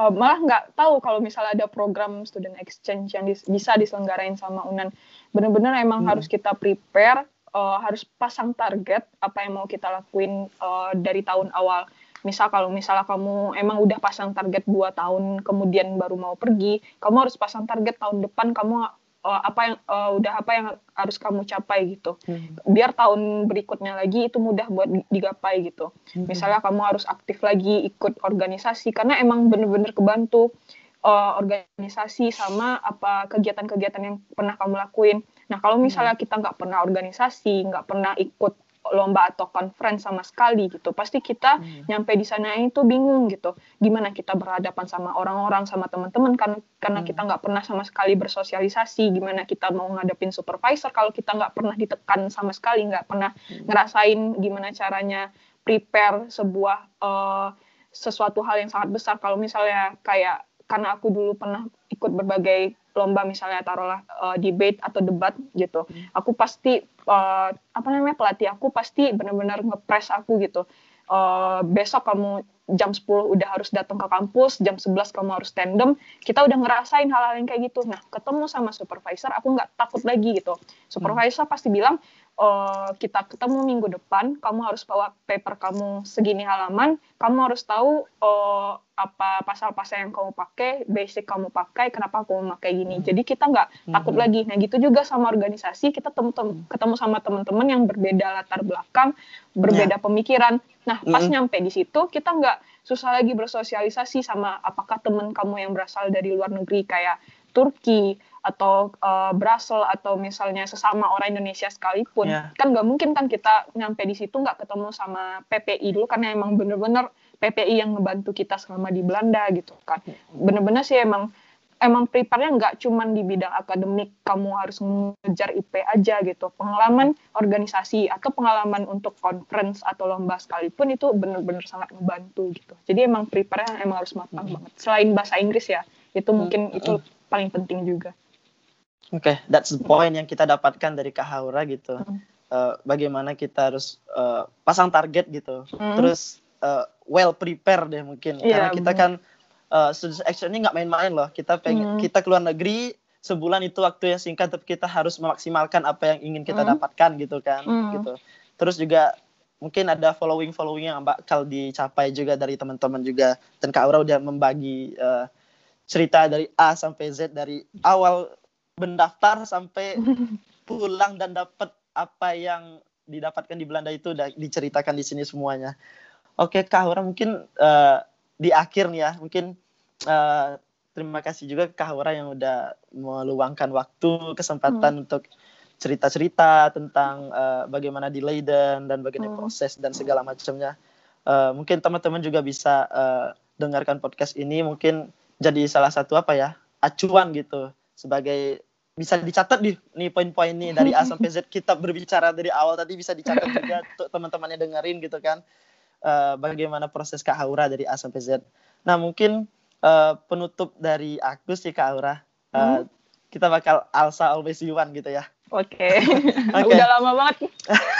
uh, malah nggak tahu kalau misalnya ada program student exchange yang dis bisa diselenggarain sama Unan. Bener-bener emang hmm. harus kita prepare, uh, harus pasang target apa yang mau kita lakuin uh, dari tahun awal misal kalau misalnya kamu emang udah pasang target dua tahun kemudian baru mau pergi kamu harus pasang target tahun depan kamu uh, apa yang uh, udah apa yang harus kamu capai gitu hmm. biar tahun berikutnya lagi itu mudah buat digapai gitu hmm. misalnya kamu harus aktif lagi ikut organisasi karena emang bener-bener kebantu uh, organisasi sama apa kegiatan-kegiatan yang pernah kamu lakuin nah kalau misalnya hmm. kita nggak pernah organisasi nggak pernah ikut lomba atau conference sama sekali gitu pasti kita hmm. nyampe di sana itu bingung gitu gimana kita berhadapan sama orang-orang sama teman-teman kan karena hmm. kita nggak pernah sama sekali bersosialisasi gimana kita mau ngadepin supervisor kalau kita nggak pernah ditekan sama sekali nggak pernah hmm. ngerasain gimana caranya prepare sebuah uh, sesuatu hal yang sangat besar kalau misalnya kayak karena aku dulu pernah ikut berbagai lomba misalnya taruhlah uh, debate atau debat gitu hmm. aku pasti uh, apa namanya pelatih aku pasti benar-benar ngepres aku gitu uh, besok kamu jam 10 udah harus datang ke kampus, jam 11 kamu harus tandem, kita udah ngerasain hal-hal yang kayak gitu. Nah, ketemu sama supervisor, aku nggak takut lagi gitu. Supervisor hmm. pasti bilang, uh, kita ketemu minggu depan, kamu harus bawa paper kamu segini halaman, kamu harus tahu uh, apa pasal-pasal yang kamu pakai, basic kamu pakai, kenapa kamu pakai gini. Jadi kita nggak hmm. takut lagi. Nah gitu juga sama organisasi, kita temu -tem ketemu sama teman-teman yang berbeda latar belakang, berbeda yeah. pemikiran. Nah pas hmm. nyampe di situ kita nggak susah lagi bersosialisasi sama apakah teman kamu yang berasal dari luar negeri kayak Turki atau uh, Brussels atau misalnya sesama orang Indonesia sekalipun yeah. kan nggak mungkin kan kita nyampe di situ nggak ketemu sama PPI dulu karena emang bener-bener PPI yang ngebantu kita selama di Belanda gitu kan bener-bener sih emang emang prepare-nya nggak cuman di bidang akademik kamu harus ngejar IP aja gitu pengalaman organisasi atau pengalaman untuk conference atau lomba sekalipun itu bener-bener sangat membantu gitu jadi emang prepare-nya emang harus matang banget selain bahasa Inggris ya itu mungkin itu paling penting juga Oke, okay, that's the point yang kita dapatkan dari Kak Haura gitu. Mm. Uh, bagaimana kita harus uh, pasang target gitu. Mm. Terus uh, well prepare deh mungkin. Yeah, Karena kita kan uh, student action ini nggak main-main loh. Kita pengen mm. kita keluar negeri sebulan itu waktu yang singkat tapi kita harus memaksimalkan apa yang ingin kita mm. dapatkan gitu kan. Mm. Gitu. Terus juga mungkin ada following following yang bakal dicapai juga dari teman-teman juga. Dan Kak Aura udah membagi uh, cerita dari A sampai Z dari awal mendaftar sampai pulang dan dapat apa yang didapatkan di Belanda itu udah diceritakan di sini semuanya. Oke, Kak Hura mungkin uh, di akhir nih ya, mungkin uh, terima kasih juga Kak Hura yang udah meluangkan waktu, kesempatan hmm. untuk cerita-cerita tentang uh, bagaimana di Leiden dan bagaimana hmm. proses dan segala macamnya. Uh, mungkin teman-teman juga bisa uh, dengarkan podcast ini, mungkin jadi salah satu apa ya acuan gitu sebagai bisa dicatat di nih poin-poin nih dari A sampai Z kita berbicara dari awal tadi bisa dicatat juga untuk teman-temannya dengerin gitu kan uh, bagaimana proses Kak Aura dari A sampai Z. Nah mungkin uh, penutup dari aku sih Kak Aura uh, hmm? kita bakal Alsa always you one gitu ya. Oke, okay. okay. udah lama banget.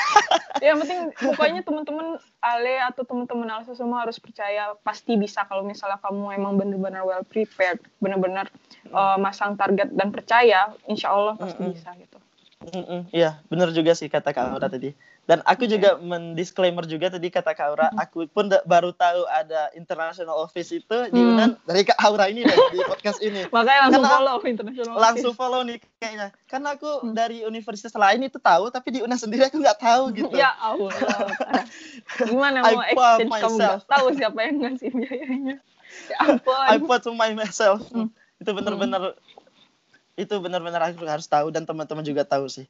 yang penting pokoknya teman-teman Ale atau teman-teman Alsa semua harus percaya pasti bisa kalau misalnya kamu emang benar-benar well prepared, benar-benar uh, masang target dan percaya, insya Allah pasti mm -mm. bisa gitu. Mm -mm. Iya, benar juga sih kata Kak Aura tadi. Dan aku okay. juga mendisclaimer juga tadi kata Kak Aura, aku pun baru tahu ada international office itu di mm. Unan dari Kak Aura ini deh, di podcast ini. Makanya langsung Karena follow international office. Langsung follow nih kayaknya. Karena aku hmm. dari universitas lain itu tahu, tapi di Unan sendiri aku nggak tahu gitu. ya Allah. Gimana mau exchange kamu nggak tahu siapa yang ngasih biayanya? Ya ampun. I put to my myself. Hmm. Itu benar-benar hmm. itu benar-benar aku harus tahu dan teman-teman juga tahu sih.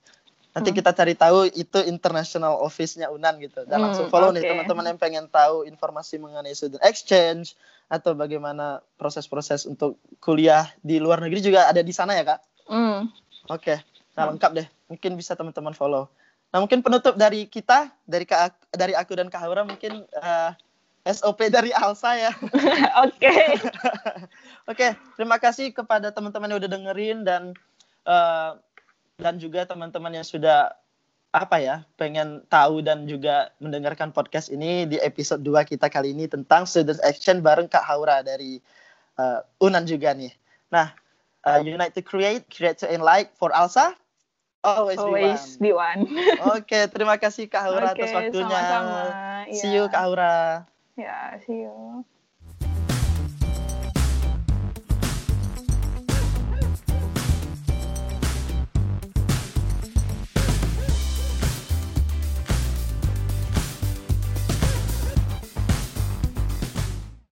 Nanti hmm. kita cari tahu itu international office-nya Unan gitu. Dan hmm, langsung follow okay. nih teman-teman yang pengen tahu informasi mengenai student exchange atau bagaimana proses-proses untuk kuliah di luar negeri juga ada di sana ya, Kak? Hmm. Oke. Okay. Nah, lengkap deh. Mungkin bisa teman-teman follow. Nah, mungkin penutup dari kita, dari Kak, dari aku dan Kak Haura mungkin uh, eh, SOP dari Alsa ya. Oke. Oke, terima kasih kepada teman-teman yang udah dengerin dan uh, dan juga teman-teman yang sudah apa ya pengen tahu dan juga mendengarkan podcast ini di episode 2 kita kali ini tentang student action bareng Kak Haura dari uh, Unan juga nih. Nah, uh, Unite to Create, Create to Enlight for Alsa. Always, Always be one. Oke, okay, terima kasih Kak Haura okay, atas waktunya. Sama-sama. See you Kak Haura. Ya, see you.